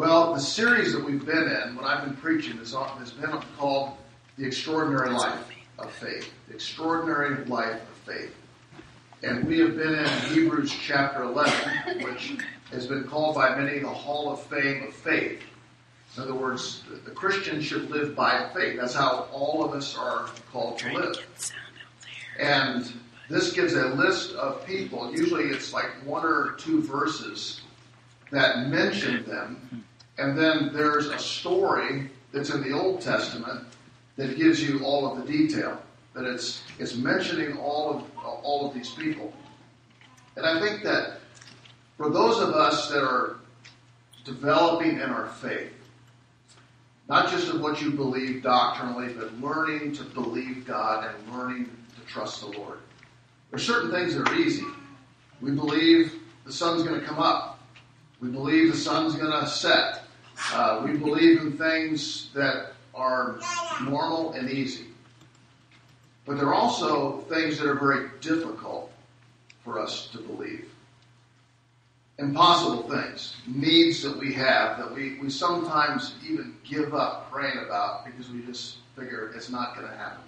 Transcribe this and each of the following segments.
Well, the series that we've been in, what I've been preaching, is has been called The Extraordinary Life of Faith. The Extraordinary Life of Faith. And we have been in Hebrews chapter 11, which has been called by many the Hall of Fame of Faith. In other words, the Christian should live by faith. That's how all of us are called to live. And this gives a list of people. Usually it's like one or two verses that mention them. And then there's a story that's in the Old Testament that gives you all of the detail. That it's, it's mentioning all of, all of these people. And I think that for those of us that are developing in our faith, not just in what you believe doctrinally, but learning to believe God and learning to trust the Lord. There are certain things that are easy. We believe the sun's going to come up. We believe the sun's going to set. Uh, we believe in things that are normal and easy. But there are also things that are very difficult for us to believe impossible things, needs that we have that we, we sometimes even give up praying about because we just figure it's not going to happen.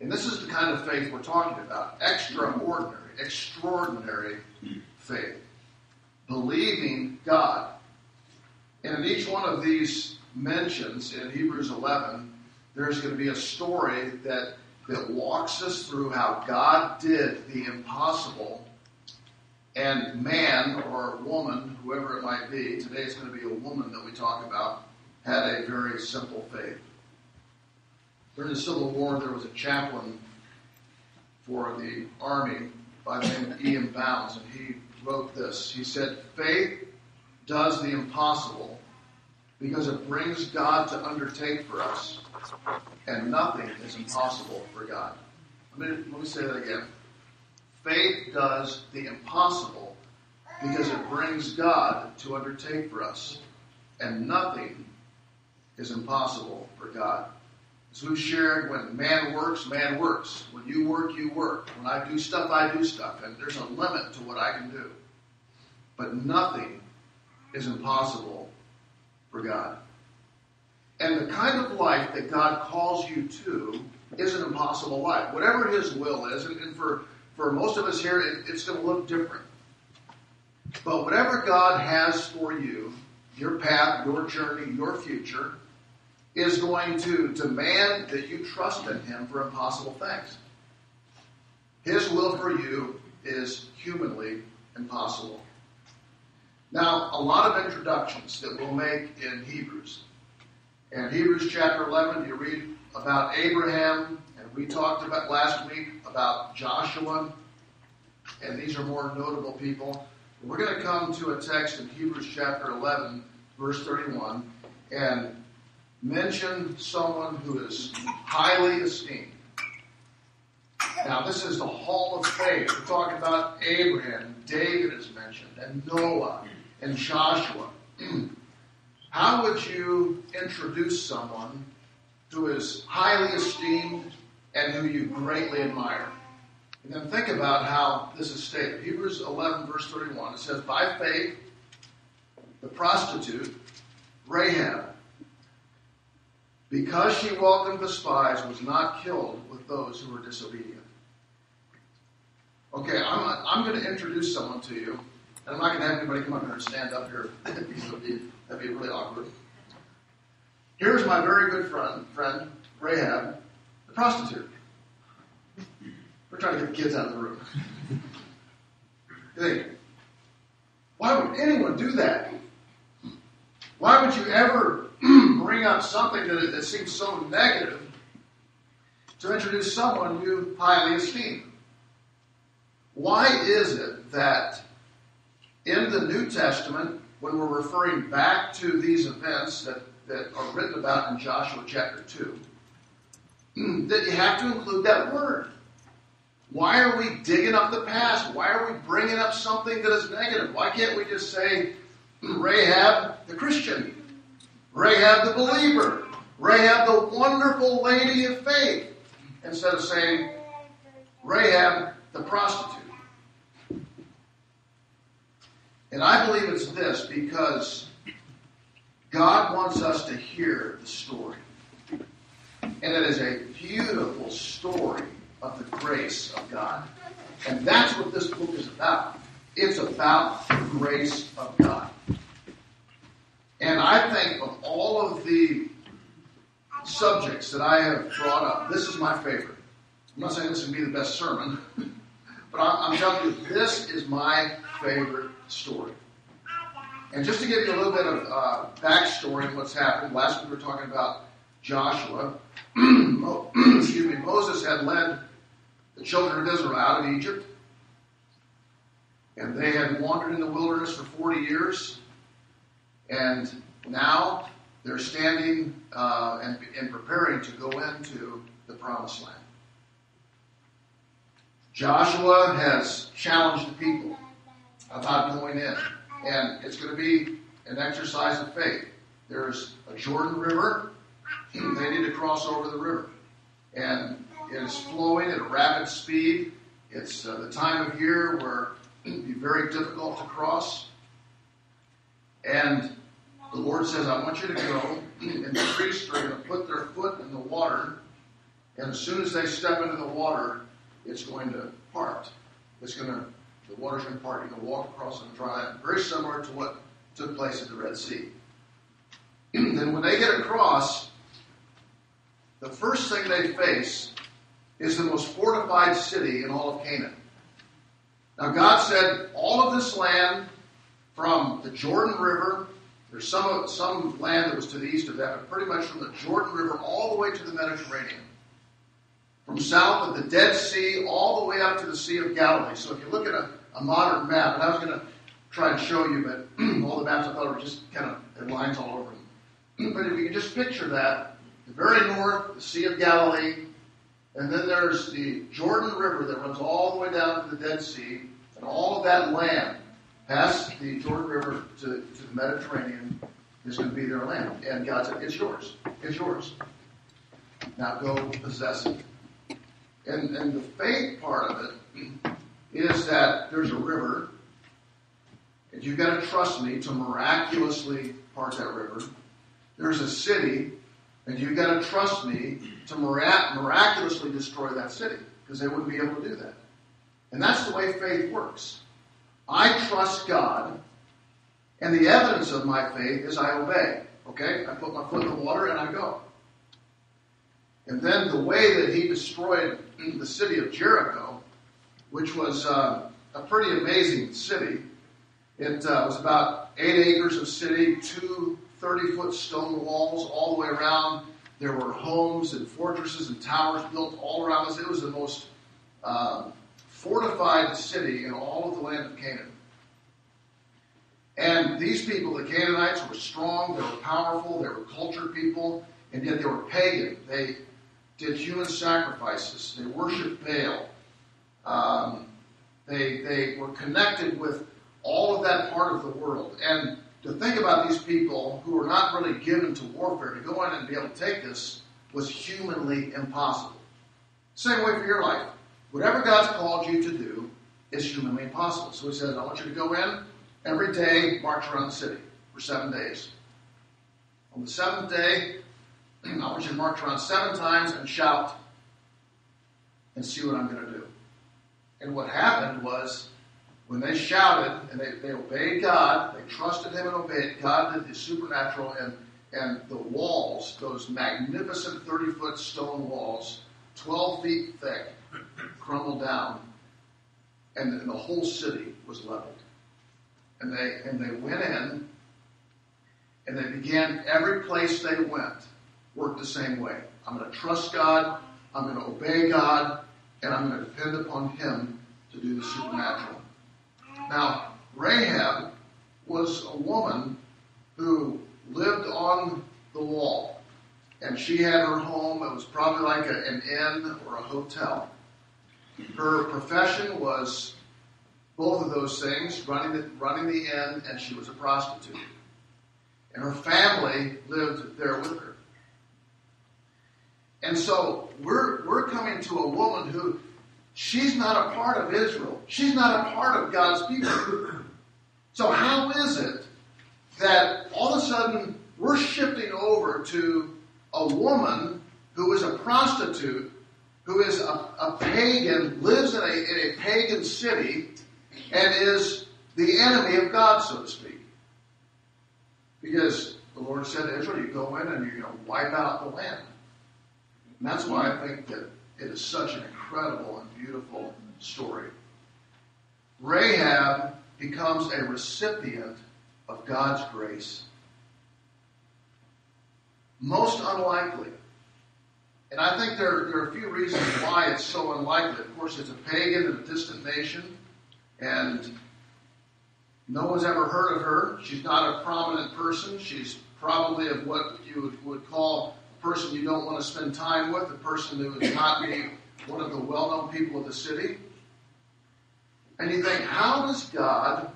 And this is the kind of faith we're talking about extraordinary, extraordinary faith. Believing God. And in each one of these mentions in Hebrews 11, there's going to be a story that, that walks us through how God did the impossible and man or woman, whoever it might be, today it's going to be a woman that we talk about, had a very simple faith. During the Civil War, there was a chaplain for the Army by the name of E.M. Bounds, and he wrote this. He said, Faith does the impossible because it brings God to undertake for us, and nothing is impossible for God. Let me, let me say that again. Faith does the impossible because it brings God to undertake for us. And nothing is impossible for God. As we've shared, when man works, man works. When you work, you work. When I do stuff, I do stuff. And there's a limit to what I can do. But nothing is impossible for God. And the kind of life that God calls you to is an impossible life. Whatever His will is, and, for for most of us here, it, it's going to look different. But whatever God has for you, your path, your journey, your future, is going to demand that you trust in Him for impossible things. His will for you is humanly impossible. Now, a lot of introductions that we'll make in Hebrews. In Hebrews chapter 11, you read about Abraham, and we talked about last week about Joshua, and these are more notable people. We're going to come to a text in Hebrews chapter 11, verse 31, and mention someone who is highly esteemed. Now, this is the hall of faith. We're talking about Abraham, David is mentioned, and Noah, and Joshua. How would you introduce someone who is highly esteemed and who you greatly admire. And then think about how this is stated. Hebrews 11, verse 31, it says, By faith, the prostitute, Rahab, because she welcomed the spies, was not killed with those who were disobedient. Okay, I'm, I'm going to introduce someone to you, and I'm not going to have anybody come up here and stand up here. that'd, be, that'd be really awkward. Here's my very good friend, friend Rahab, the prostitute. We're trying to get the kids out of the room. You think, why would anyone do that? Why would you ever bring up something that, that seems so negative to introduce someone you highly esteem? Why is it that in the New Testament, when we're referring back to these events that, that are written about in Joshua chapter 2, that you have to include that word. Why are we digging up the past? Why are we bringing up something that is negative? Why can't we just say Rahab the Christian, Rahab the believer, Rahab the wonderful lady of faith, instead of saying Rahab the prostitute? And I believe it's this because God wants us to hear the story. And it is a beautiful story of the grace of God. And that's what this book is about. It's about the grace of God. And I think of all of the subjects that I have brought up, this is my favorite. I'm not saying this would be the best sermon, but I'm, telling you, this is my favorite story. And just to give you a little bit of uh, backstory on what's happened, last week we were talking about Joshua. Excuse me, Moses had led the children of Israel out of Egypt, and they had wandered in the wilderness for 40 years, and now they're standing uh, and, and preparing to go into the promised land. Joshua has challenged the people about going in, and it's going to be an exercise of faith. There's a Jordan River. They need to cross over the river. And it is flowing at a rapid speed. It's uh, the time of year where it'd be very difficult to cross. And the Lord says, I want you to go, and the priests are going to put their foot in the water, and as soon as they step into the water, it's going to part. It's going to, the water's to part. You can walk across on dry land. Very similar to what took place at the Red Sea. then when they get across, the first thing they face is the most fortified city in all of Canaan. Now, God said, all of this land from the Jordan River, there's some, some land that was to the east of that, but pretty much from the Jordan River all the way to the Mediterranean. From south of the Dead Sea all the way up to the Sea of Galilee. So if you look at a, a modern map, and I was going to try and show you, but all the maps I thought were just kind of lines all over them. but if you can just picture that, the very north, the Sea of Galilee, and then there's the Jordan River that runs all the way down to the Dead Sea, and all of that land past the Jordan River to, to the Mediterranean is going to be their land. And God said, It's yours. It's yours. Now go possess it. And, and the faith part of it is that there's a river, and you've got to trust me to miraculously part that river. There's a city and you've got to trust me to miraculously destroy that city because they wouldn't be able to do that. And that's the way faith works. I trust God, and the evidence of my faith is I obey. Okay? I put my foot in the water and I go. And then the way that he destroyed the city of Jericho, which was uh, a pretty amazing city, it uh, was about eight acres of city, two 30 foot stone walls all the way around. There were homes and fortresses and towers built all around us. It was the most uh, fortified city in all of the land of Canaan. And these people, the Canaanites, were strong, they were powerful, they were cultured people, and yet they were pagan. They did human sacrifices, they worshiped Baal. Um, they, they were connected with all of that part of the world. And to think about these people who were not really given to warfare, to go in and be able to take this was humanly impossible. Same way for your life. Whatever God's called you to do is humanly impossible. So he says, I want you to go in every day, march around the city for seven days. On the seventh day, I want you to march around seven times and shout and see what I'm going to do. And what happened was when they shouted and they, they obeyed God, they trusted Him and obeyed, God did the supernatural and, and the walls, those magnificent 30 foot stone walls, 12 feet thick, crumbled down, and, and the whole city was leveled. And they, and they went in and they began, every place they went, worked the same way. I'm going to trust God, I'm going to obey God, and I'm going to depend upon Him to do the supernatural. Now, Rahab was a woman who lived on the wall. And she had her home, it was probably like a, an inn or a hotel. Her profession was both of those things, running the, running the inn, and she was a prostitute. And her family lived there with her. And so we're, we're coming to a woman who She's not a part of Israel. She's not a part of God's people. So, how is it that all of a sudden we're shifting over to a woman who is a prostitute, who is a, a pagan, lives in a, in a pagan city, and is the enemy of God, so to speak? Because the Lord said to Israel, you go in and you're going to wipe out the land. And that's why I think that it is such an incredible and beautiful story. Rahab becomes a recipient of God's grace. Most unlikely. And I think there, there are a few reasons why it's so unlikely. Of course, it's a pagan in a distant nation, and no one's ever heard of her. She's not a prominent person. She's probably of what you would, would call person you don't want to spend time with, a person who would not one of the well known people of the city. And you think, how does God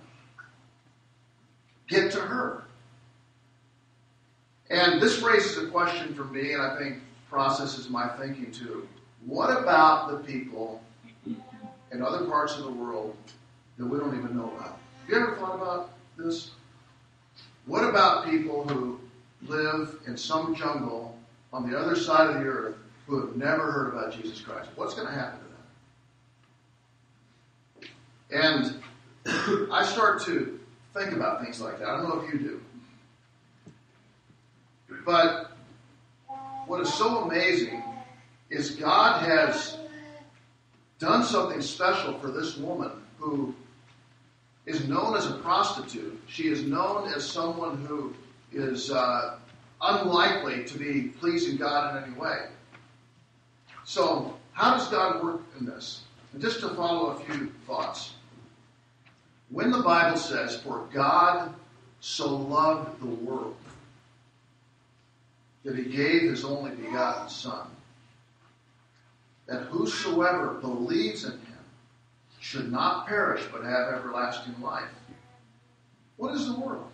get to her? And this raises a question for me, and I think processes my thinking too. What about the people in other parts of the world that we don't even know about? Have you ever thought about this? What about people who live in some jungle on the other side of the earth who have never heard about Jesus Christ? What's going to happen to them? And I start to think about things like that. I don't know if you do. But what is so amazing is God has done something special for this woman who is known as a prostitute. She is known as someone who is uh, unlikely to be pleasing God in any way. So, how does God work in this? And just to follow a few thoughts. When the Bible says, For God so loved the world that he gave his only begotten Son, that whosoever believes in him should not perish but have everlasting life. What is the world?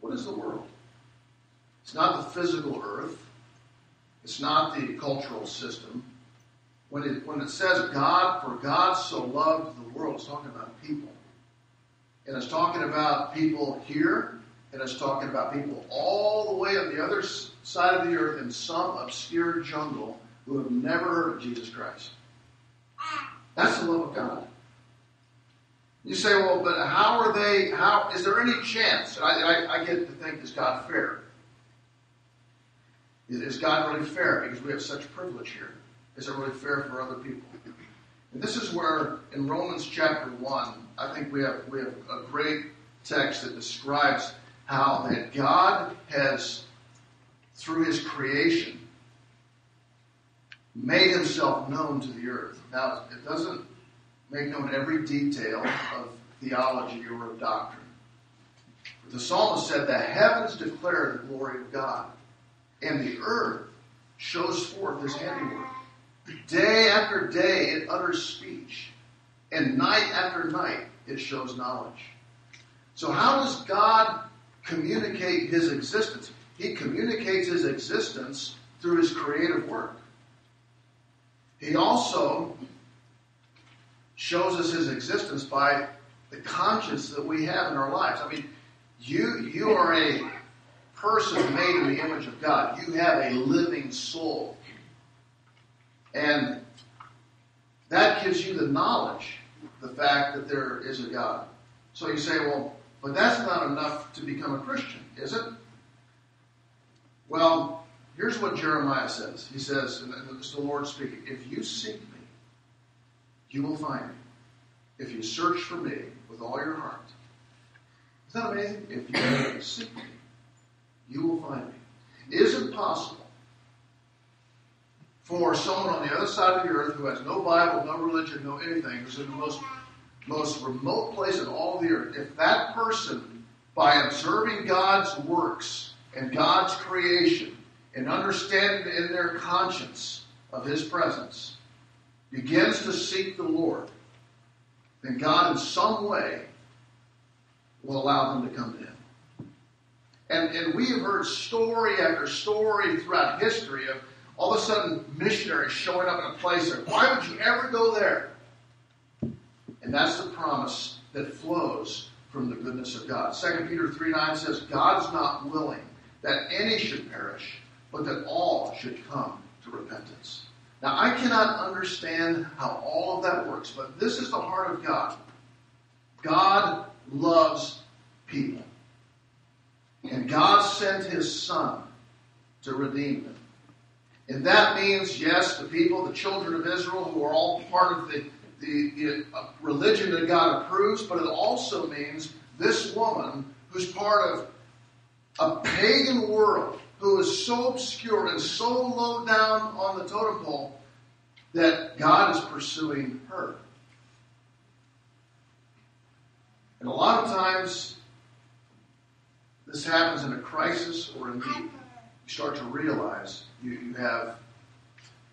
What is the world? It's not the physical earth. It's not the cultural system. When it, when it says God, for God so loved the world, it's talking about people. And it's talking about people here, and it's talking about people all the way on the other side of the earth in some obscure jungle who have never heard of Jesus Christ. That's the love of God. You say, well, but how are they? How is there any chance? I, I, I get to think, is God fair? Is God really fair? Because we have such privilege here. Is it really fair for other people? And this is where, in Romans chapter one, I think we have we have a great text that describes how that God has, through His creation, made Himself known to the earth. Now, it doesn't make known every detail of theology or of doctrine. The psalmist said, "The heavens declare the glory of God." And the earth shows forth his handiwork. Day after day it utters speech, and night after night it shows knowledge. So, how does God communicate his existence? He communicates his existence through his creative work. He also shows us his existence by the conscience that we have in our lives. I mean, you you are a person made in the image of God. You have a living soul. And that gives you the knowledge, the fact that there is a God. So you say, well, but that's not enough to become a Christian, is it? Well, here's what Jeremiah says. He says, and it's the Lord speaking, if you seek me, you will find me. If you search for me with all your heart. Isn't that amazing? If you seek me, you will find me. Is it possible for someone on the other side of the earth who has no Bible, no religion, no anything, who's in the most, most remote place in all the earth, if that person, by observing God's works and God's creation and understanding in their conscience of His presence, begins to seek the Lord, then God in some way will allow them to come to Him. And, and we have heard story after story throughout history of all of a sudden missionaries showing up in a place and why would you ever go there? And that's the promise that flows from the goodness of God. 2 Peter 3 9 says, God's not willing that any should perish, but that all should come to repentance. Now, I cannot understand how all of that works, but this is the heart of God. God loves people. And God sent his Son to redeem them. And that means, yes, the people, the children of Israel, who are all part of the, the, the uh, religion that God approves, but it also means this woman who's part of a pagan world who is so obscure and so low down on the totem pole that God is pursuing her. And a lot of times, this happens in a crisis or a need. You start to realize you, you have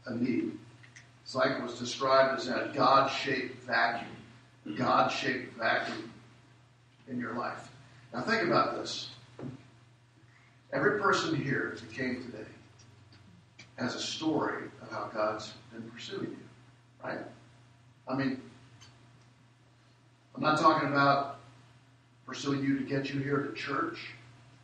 a need. It's like it was described as that God shaped vacuum. God shaped vacuum in your life. Now, think about this. Every person here who came today has a story of how God's been pursuing you, right? I mean, I'm not talking about pursuing you to get you here to church.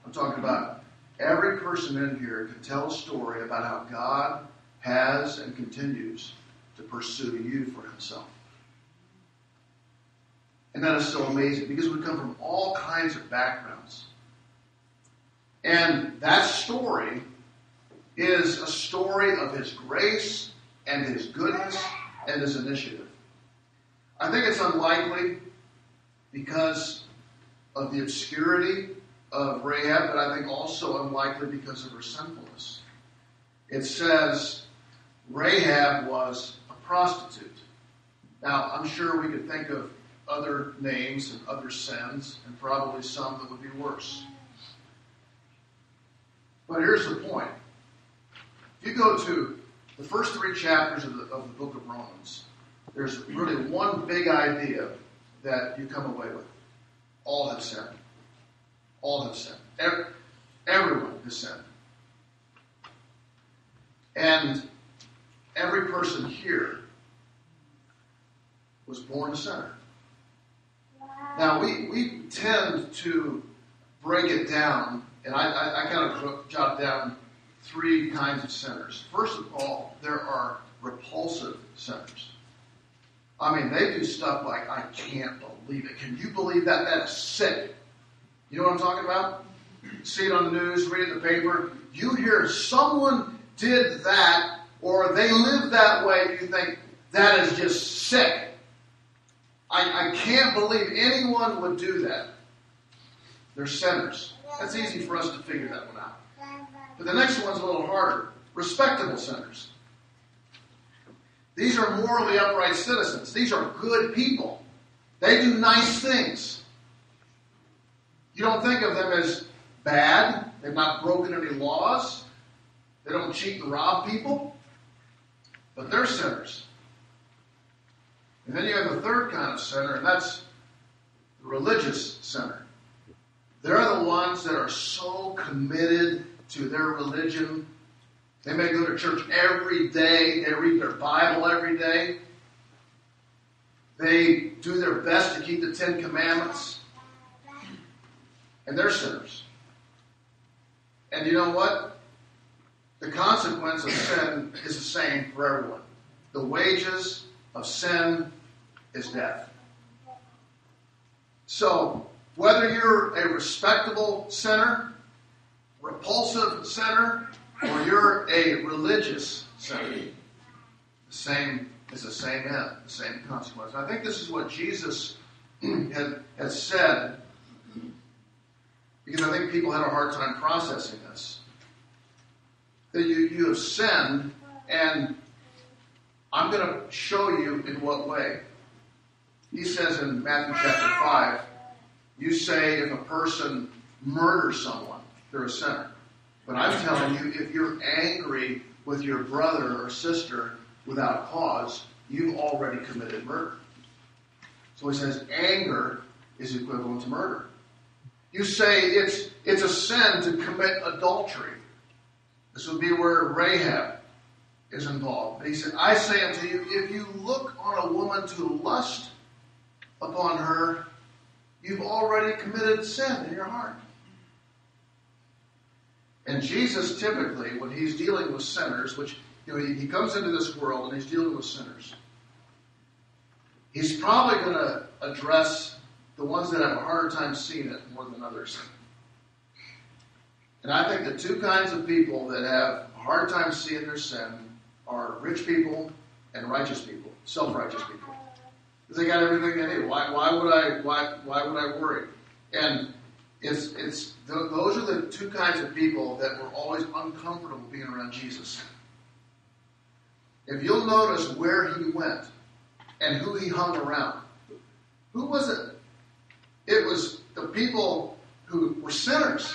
I'm talking about every person in here can tell a story about how God has and continues to pursue you for himself. And that is so amazing because we come from all kinds of backgrounds. And that story is a story of his grace and his goodness and his initiative. I think it's unlikely because of the obscurity of Rahab, but I think also unlikely because of her sinfulness. It says Rahab was a prostitute. Now, I'm sure we could think of other names and other sins, and probably some that would be worse. But here's the point. If you go to the first three chapters of the, of the book of Romans, there's really one big idea that you come away with. All have sinned. All have sinned. Every, everyone has sinned. And every person here was born a sinner. Now, we, we tend to break it down, and I, I, I kind of jot down three kinds of sinners. First of all, there are repulsive sinners. I mean, they do stuff like, I can't believe it. Can you believe that? That is sick. You know what I'm talking about? See it on the news, read it in the paper. You hear someone did that or they live that way, you think, that is just sick. I, I can't believe anyone would do that. They're sinners. That's easy for us to figure that one out. But the next one's a little harder. Respectable sinners. These are morally upright citizens. These are good people. They do nice things. You don't think of them as bad. They've not broken any laws. They don't cheat and rob people. But they're sinners. And then you have the third kind of sinner, and that's the religious sinner. They're the ones that are so committed to their religion. They may go to church every day, they read their Bible every day. They do their best to keep the Ten Commandments. And they're sinners. And you know what? The consequence of sin is the same for everyone. The wages of sin is death. So, whether you're a respectable sinner, repulsive sinner, or you're a religious sinner, the same is the same end, the same consequence. I think this is what Jesus had, had said, because I think people had a hard time processing this. That you, you have sinned, and I'm going to show you in what way. He says in Matthew chapter 5, you say if a person murders someone, they're a sinner. But I'm telling you, if you're angry with your brother or sister without cause, you've already committed murder. So he says anger is equivalent to murder. You say it's, it's a sin to commit adultery. This would be where Rahab is involved. He said, I say unto you, if you look on a woman to lust upon her, you've already committed sin in your heart. And Jesus typically, when he's dealing with sinners, which you know, he, he comes into this world and he's dealing with sinners, he's probably going to address the ones that have a harder time seeing it more than others. And I think the two kinds of people that have a hard time seeing their sin are rich people and righteous people, self-righteous people. Because they got everything they need. Why, why would I why, why would I worry? And it's it's those are the two kinds of people that were always uncomfortable being around Jesus. If you'll notice where he went and who he hung around, who was it? It was the people who were sinners,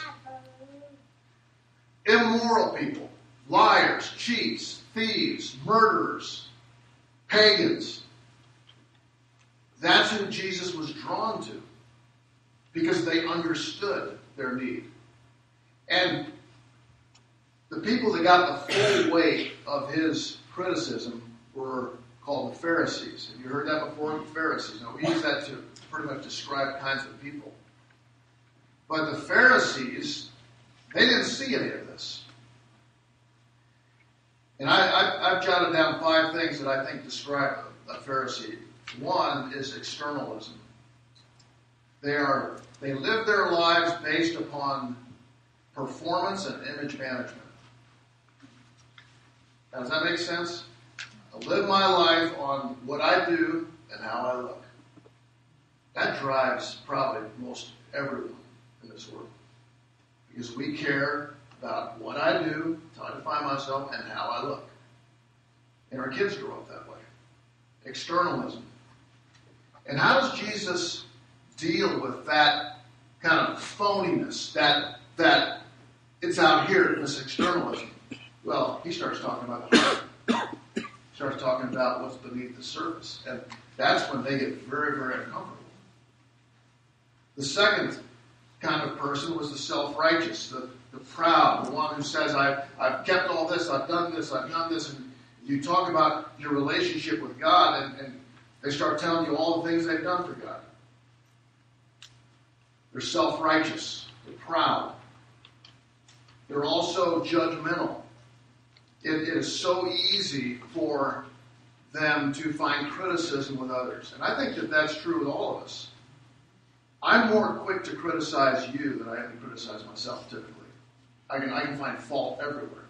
immoral people, liars, cheats, thieves, murderers, pagans. That's who Jesus was drawn to because they understood their need. And the people that got the full weight of his criticism were called the Pharisees. Have you heard that before? The Pharisees. Now, we use that to pretty much describe kinds of people. But the Pharisees, they didn't see any of this. And I, have jotted down five things that I think describe a, a Pharisee. One is externalism. They are they live their lives based upon performance and image management. Now, does that make sense? I live my life on what I do and how I look. That drives probably most everyone in this world. Because we care about what I do, how I define myself, and how I look. And our kids grow up that way. Externalism. And how does Jesus deal with that kind of phoniness, that that it's out here, in this externalism? Well, he starts talking about the heart. Starts talking about what's beneath the surface. And that's when they get very, very uncomfortable. The second kind of person was the self righteous, the the proud, the one who says, I've, I've kept all this, I've done this, I've done this. And you talk about your relationship with God, and, and they start telling you all the things they've done for God. They're self righteous, they're proud. They're also judgmental. It, is so easy for them to find criticism with others. And I think that that's true with all of us. I'm more quick to criticize you than I am to criticize myself typically. I can, I can find fault everywhere.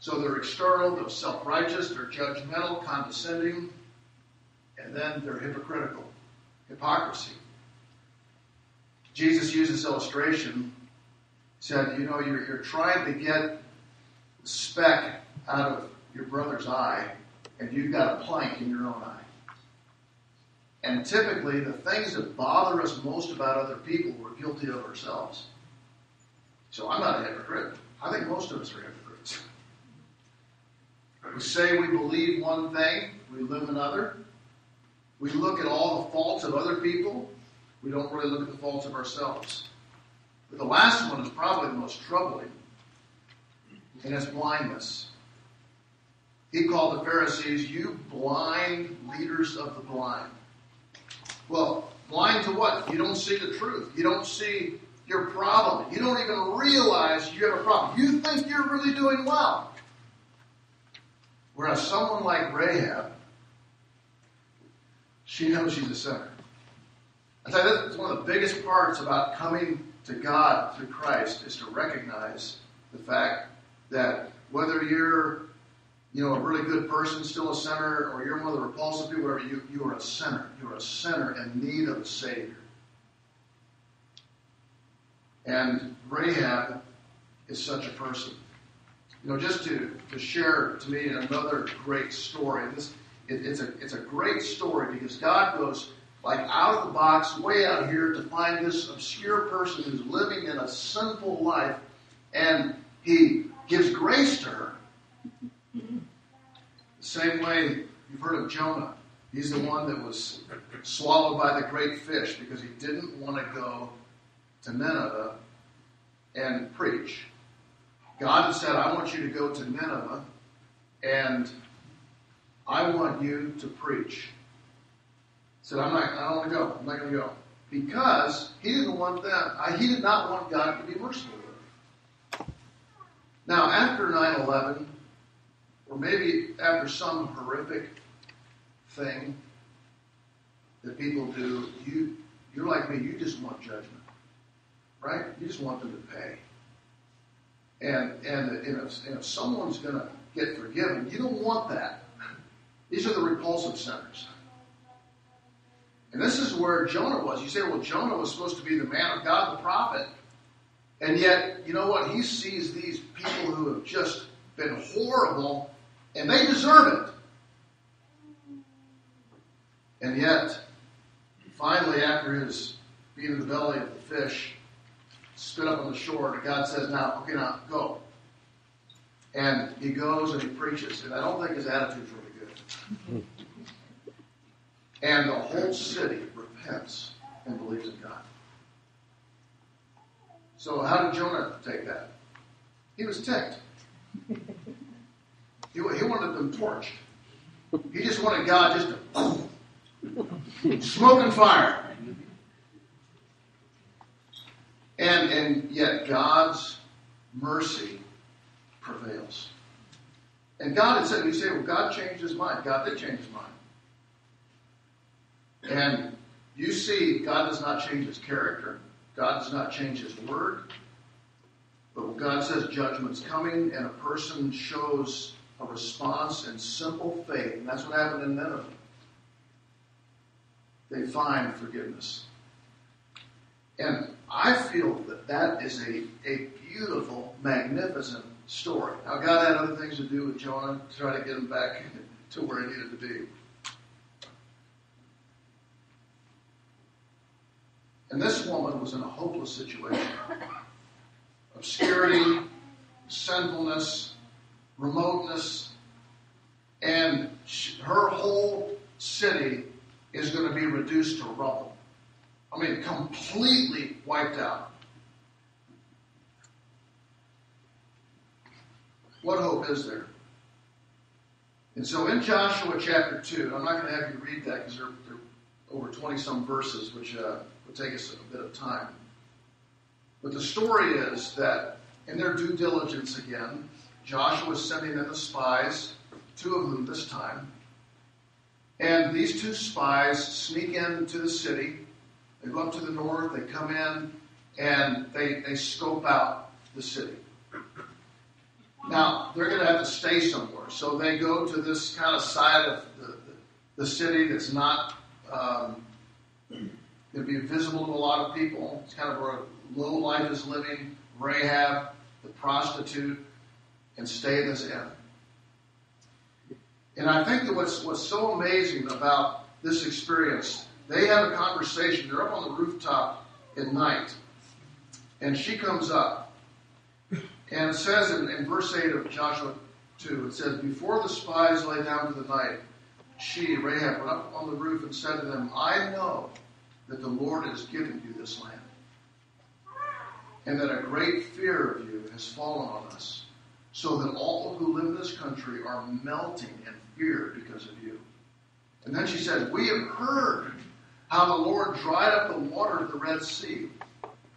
So they're external, they're self righteous, they're judgmental, condescending, and then they're hypocritical. Hypocrisy. Jesus used this illustration. Said, You know, you're, you're trying to get speck out of your brother's eye, and you've got a plank in your own eye. And typically, the things that bother us most about other people, we're guilty of ourselves. So I'm not a hypocrite. I think most of us are hypocrites. We say we believe one thing, we live another. We look at all the faults of other people, we don't really look at the faults of ourselves. But the last one is probably the most troubling, and it's blindness. He called the Pharisees, you blind leaders of the blind. Well, blind to what? You don't see the truth. You don't see your problem. You don't even realize you have a problem. You think you're really doing well. Whereas someone like Rahab, she knows she's a sinner. I tell you, that's one of the biggest parts about coming to God through Christ is to recognize the fact that whether you're, you know, a really good person, still a sinner, or you're one of the repulsive people, whatever, you, you are a sinner. You are a sinner in need of a Savior. And Rahab is such a person. You know, just to, to share to me another great story. This it, it's a it's a great story because God goes like out of the box, way out here to find this obscure person who's living in a sinful life, and He gives grace to her. The same way you've heard of Jonah. He's the one that was swallowed by the great fish because he didn't want to go to Nineveh and preach. God said, I want you to go to Nineveh and I want you to preach. He said, I'm not, I don't want to go. I'm not going to go. because he didn't want them, he did not want God to be merciful. Now, after 9 11, or maybe after some horrific thing that people do, you, you're like me, you just want judgment. Right? You just want them to pay. And, and, and, if, and if someone's going to get forgiven, you don't want that. These are the repulsive centers. And this is where Jonah was. You say, well, Jonah was supposed to be the man of God, the prophet. And yet, you know what? He sees these people who have just been horrible, and they deserve it. And yet, finally, after his being in the belly of the fish, spit up on the shore, God says, now, okay, now, go. And he goes and he preaches. And I don't think his attitude's really good. And the whole city repents and believes in God. So how did Jonah take that? He was ticked. He, he wanted them torched. He just wanted God just to smoke and fire. And and yet God's mercy prevails. And God had said, you say, well, God changed his mind. God did change his mind. And you see, God does not change his character. God does not change his word. But when God says judgment's coming and a person shows a response in simple faith, and that's what happened in Nineveh, they find forgiveness. And I feel that that is a, a beautiful, magnificent story. Now, God had other things to do with Jonah to try to get him back to where he needed to be. And this woman was in a hopeless situation obscurity, sinfulness, remoteness, and her whole city is going to be reduced to rubble. I mean, completely wiped out. What hope is there? And so in Joshua chapter 2, I'm not going to have you read that because they're, they're over 20 some verses, which uh, would take us a bit of time. But the story is that in their due diligence again, Joshua is sending in the spies, two of them this time. And these two spies sneak into the city. They go up to the north, they come in, and they, they scope out the city. Now, they're going to have to stay somewhere. So they go to this kind of side of the, the city that's not um, to be visible to a lot of people. It's kind of where a low life is living. Rahab, the prostitute, and stay in this inn. And I think that what's, what's so amazing about this experience, they have a conversation. They're up on the rooftop at night. And she comes up. And says in, in verse 8 of Joshua 2, it says, Before the spies lay down for the night, she, Rahab, went up on the roof and said to them, I know that the Lord has given you this land, and that a great fear of you has fallen on us, so that all who live in this country are melting in fear because of you. And then she said, We have heard how the Lord dried up the water of the Red Sea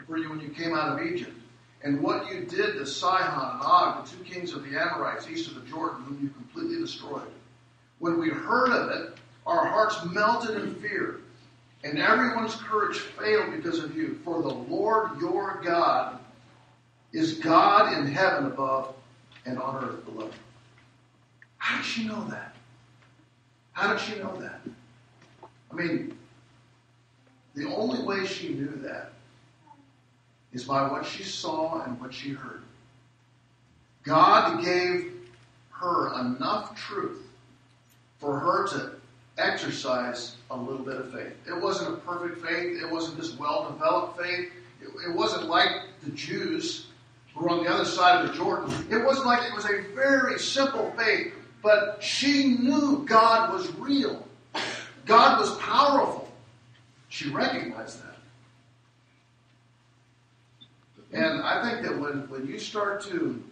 for you when you came out of Egypt, and what you did to Sihon and Og, the two kings of the Amorites east of the Jordan, whom you completely destroyed. When we heard of it, our hearts melted in fear and everyone's courage failed because of you. For the Lord your God is God in heaven above and on earth below. How did she know that? How did she know that? I mean, the only way she knew that is by what she saw and what she heard. God gave her enough truth for her to exercise a little bit of faith. It wasn't a perfect faith. It wasn't just well developed faith. It, it, wasn't like the Jews who were on the other side of the Jordan. It wasn't like it was a very simple faith, but she knew God was real. God was powerful. She recognized that. And I think that when, when you start to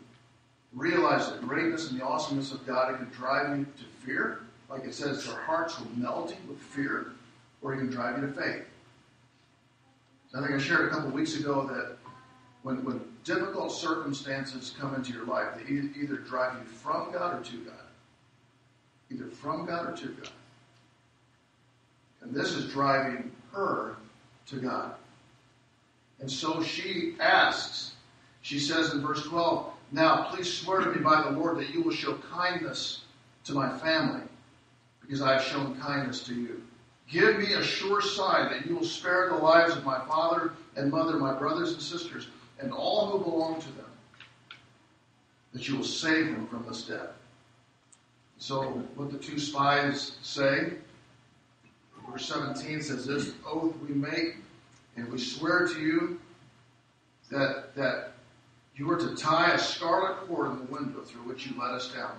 realize the greatness and the awesomeness of God, it can drive you to fear like it says, their hearts were melting with fear, or even drive you to faith. I think I shared a couple weeks ago that when, when difficult circumstances come into your life, they either drive you from God or to God. Either from God or to God. And this is driving her to God. And so she asks, she says in verse 12, Now please swear to me by the Lord that you will show kindness to my family, because I have shown kindness to you. Give me a sure sign that you will spare the lives of my father and mother, my brothers and sisters, and all who belong to them, that you will save them from this death. So, what the two spies say, verse 17 says, This oath we make, and we swear to you that, that you are to tie a scarlet cord in the window through which you let us down.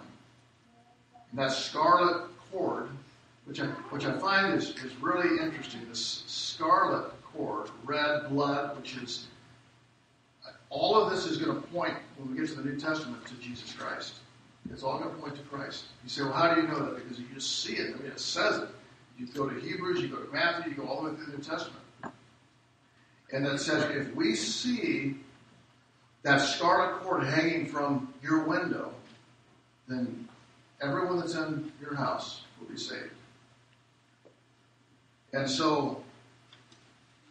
And that scarlet cord, which I, which I find is, is really interesting, this scarlet cord, red blood, which is all of this is going to point, when we get to the New Testament, to Jesus Christ. It's all going to point to Christ. You say, well, how do you know that? Because you just see it. I mean, it says it. You go to Hebrews, you go to Matthew, you go all the way through the New Testament. And it says, if we see that scarlet cord hanging from your window, then everyone that's in your house will be saved. And so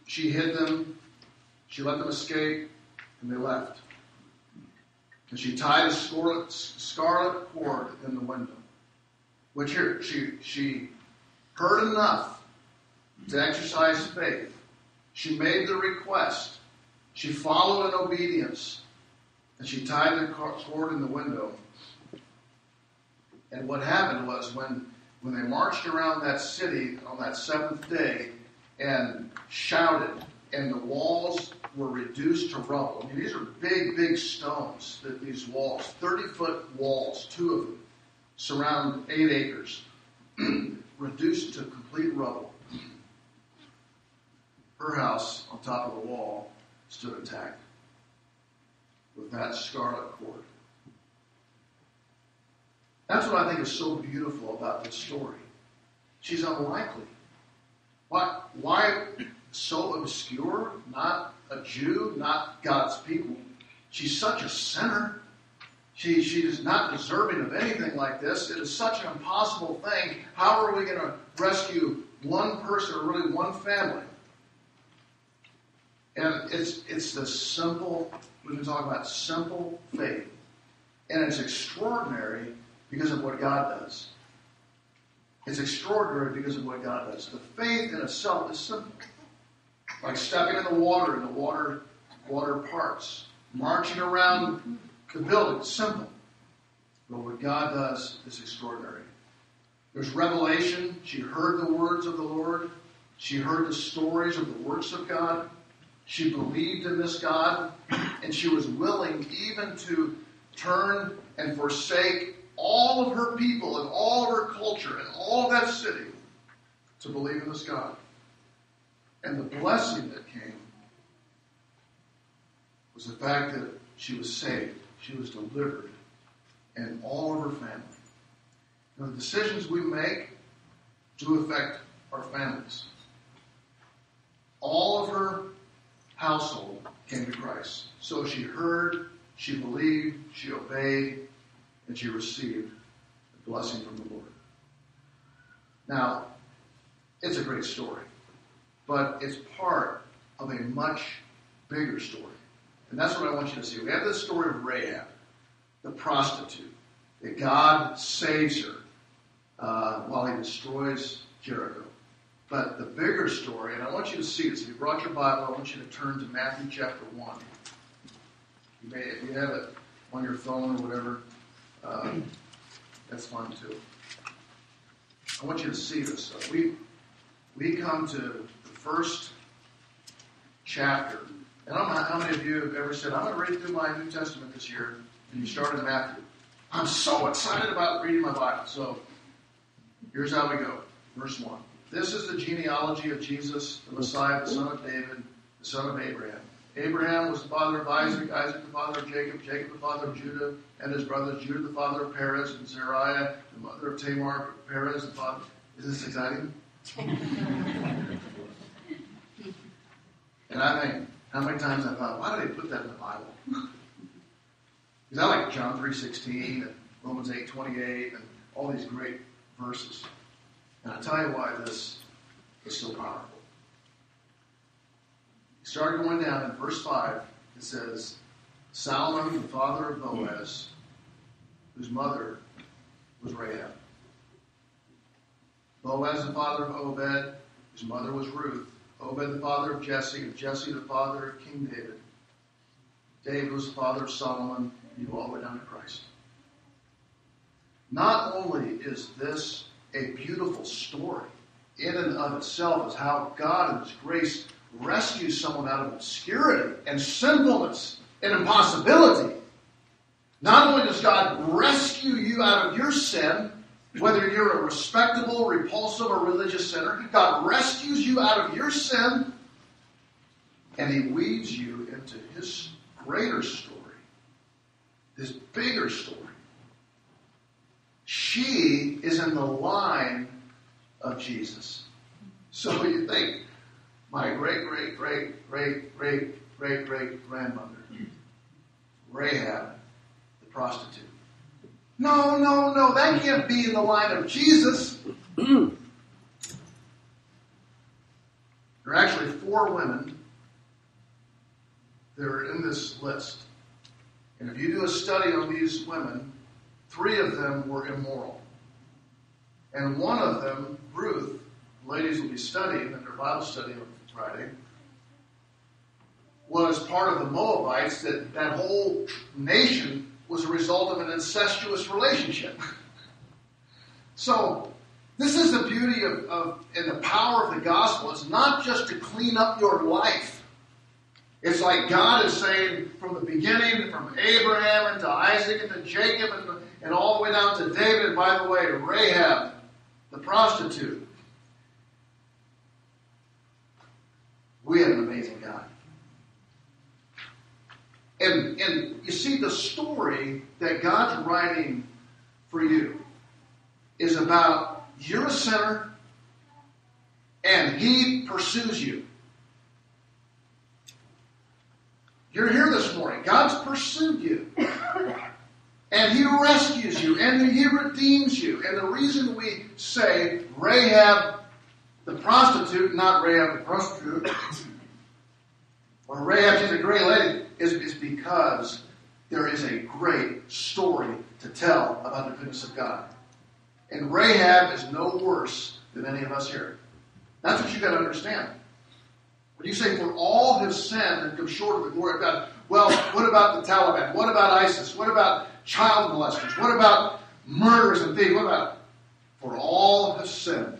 she hid them, she let them escape, and they left. And she tied a scarlet, scarlet cord in the window. Which here, she, she heard enough to exercise faith. She made the request. She followed in obedience. And she tied the cord in the window. And what happened was when, when they marched around that city on that seventh day and shouted, and the walls were reduced to rubble. I mean, these are big, big stones, that these walls, 30 foot walls, two of them, surround eight acres, reduced to complete rubble. Her house on top of the wall stood intact with that scarlet cord. That's what I think is so beautiful about this story. She's unlikely. Why, why so obscure? Not a Jew, not God's people. She's such a sinner. She, she is not deserving of anything like this. It is such an impossible thing. How are we going to rescue one person or really one family? And it's, it's the simple, we've been talking about simple faith. And it's extraordinary because of what God does. It's extraordinary because of what God does. The faith in itself is simple. Like stepping in the water and the water water parts. Marching around the building, simple. But what God does is extraordinary. There's revelation. She heard the words of the Lord. She heard the stories of the works of God. She believed in this God, and she was willing even to turn and forsake all of her people and all of her culture and all of that city to believe in this God. And the blessing that came was the fact that she was saved, she was delivered, and all of her family. Now, the decisions we make do affect our families. All of her household came to Christ. So she heard, she believed, she obeyed, and she received the blessing from the Lord. Now, it's a great story, but it's part of a much bigger story. And that's what I want you to see. We have this story of Rahab, the prostitute, that God saves her uh, while he destroys Jericho. But the bigger story, and I want you to see this. If you brought your Bible, I want you to turn to Matthew chapter 1. You may, if you have it on your phone or whatever, uh, that's fine too. I want you to see this. Uh, we, we come to the first chapter. And I don't know how many of you have ever said, I'm going to read through my New Testament this year, and you start in Matthew. I'm so excited about reading my Bible. So here's how we go. Verse 1. This is the genealogy of Jesus, the Messiah, the son of David, the son of Abraham. Abraham was the father of Isaac, Isaac the father of Jacob, Jacob the father of Judah and his brothers, Judah the father of Perez, and Zariah the mother of Tamar, Perez the father. Is this exciting? And I think, how many times I thought, why did they put that in the Bible? Because I like John 3.16 and Romans 8.28 and all these great verses. And I'll tell you why this is so powerful. You start going down in verse 5, it says, Salmon, the father of Boaz, whose mother was Rahab. Boaz, the father of Obed, whose mother was Ruth. Obed, the father of Jesse, of Jesse, the father of King David. David was the father of Solomon, and you all way down to Christ. Not only is this a beautiful story in and of itself, is how God in His grace rescues someone out of obscurity and sinfulness and impossibility. Not only does God rescue you out of your sin, whether you're a respectable, repulsive, or religious sinner, God rescues you out of your sin and He weaves you into His greater story, His bigger story. She is in the line of Jesus. So you think, my great, great, great, great, great, great, great grandmother, Rahab, the prostitute. No, no, no, that can't be in the line of Jesus. there are actually four women that are in this list. And if you do a study on these women, three of them were immoral. And one of them, Ruth, ladies will be studying in their Bible study on Friday, was part of the Moabites, that that whole nation was a result of an incestuous relationship. so, this is the beauty of, of and the power of the gospel. It's not just to clean up your life. It's like God is saying from the beginning, from Abraham and to Isaac and to Jacob and, and all the way down to David, by the way, Rahab, the prostitute. We have an amazing God. And, and you see, the story that God's writing for you is about you're a sinner and He pursues you. You're here this morning. God's pursued you. And He rescues you and He redeems you. And the reason we say Rahab the prostitute, not Rahab the prostitute, or Rahab, she's a great lady, is, is because there is a great story to tell about the goodness of God. And Rahab is no worse than any of us here. That's what you've got to understand. When you say, for all have sinned and come short of the glory of God, well, what about the Taliban? What about ISIS? What about child molesters? What about murderers and thieves? What about, for all have sinned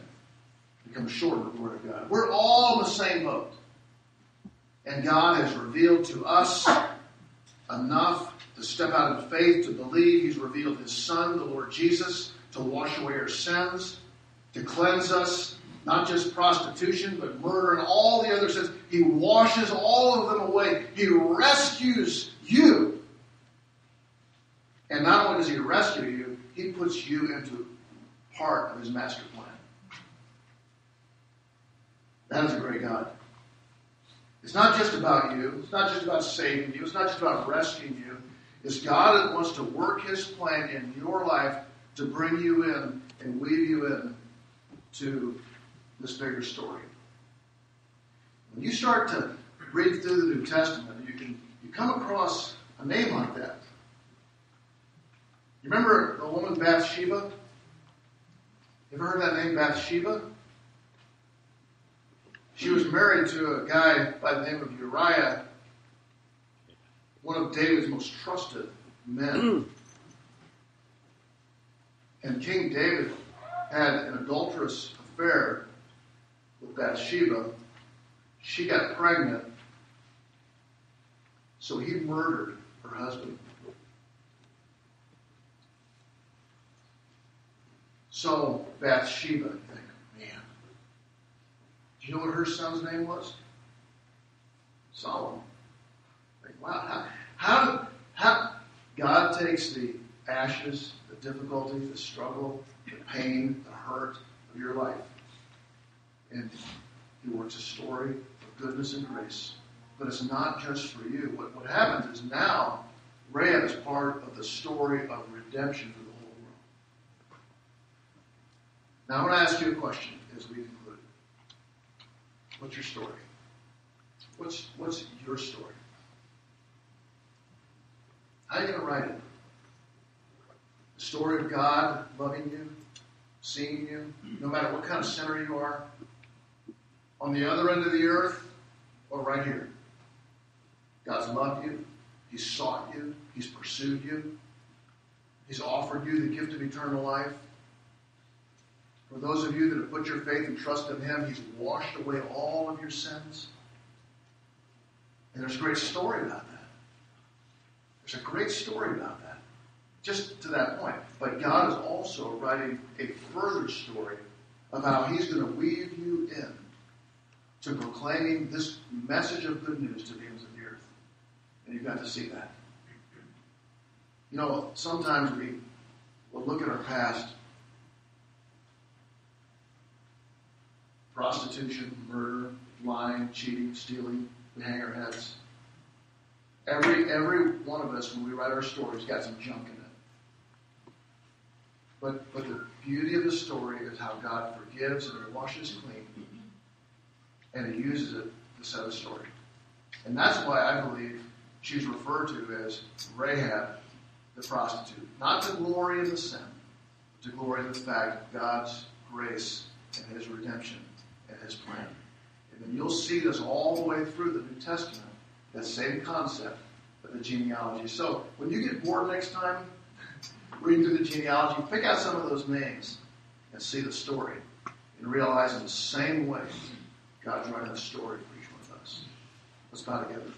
and come short of the glory of God? We're all in the same boat. And God has revealed to us enough to step out in faith, to believe He's revealed His Son, the Lord Jesus, to wash away our sins, to cleanse us, not just prostitution, but murder and all the other sins. He washes all of them away. He rescues you. And not only does He rescue you, He puts you into part of His master plan. That is a great God. It's not just about you. It's not just about saving you. It's not just about rescuing you. It's God that wants to work His plan in your life to bring you in and weave you in to this bigger story. When you start to read through the New Testament, you can you come across a name like that. You remember the woman Bathsheba? You ever heard that name, Bathsheba? She was married to a guy by the name of Uriah, one of David's most trusted men. Hmm. and King David had an adulterous affair with Bathsheba. She got pregnant, so he murdered her husband. So Bathsheba, think, man. Do you know what her son's name was? Solomon. Like, wow, how, how, God takes the ashes, the difficulty, the struggle, the pain, the hurt of your life, and He works a story of goodness and grace but it's not just for you. What, what happens is now Rahab is part of the story of redemption for the whole world. Now I'm going to ask you a question as we. What's your story? What's, what's your story? How are you going to write it? The story of God loving you, seeing you, no matter what kind of sinner you are, on the other end of the earth or right here. God's loved you, He's sought you, He's pursued you, He's offered you the gift of eternal life. For those of you that have put your faith and trust in Him, He's washed away all of your sins. And there's a great story about that. There's a great story about that. Just to that point. But God is also writing a further story of how He's going to weave you in to proclaiming this message of good news to the ends of the earth. And you've got to see that. You know, sometimes we will look at our past prostitution, murder, lying, cheating, stealing, we hang our heads. Every every one of us, when we write our stories, got some junk in it. But but the beauty of the story is how God forgives and washes clean, and He uses it to set a story. And that's why I believe she's referred to as Rahab, the prostitute, not to glory in the sin, but to glory in the fact of God's grace and His redemption His plan. And then you'll see this all the way through the New Testament that same concept of the genealogy. So when you get bored next time, reading through the genealogy, pick out some of those names and see the story and realize in the same way God's writing a story for each one of us. Let's bow together.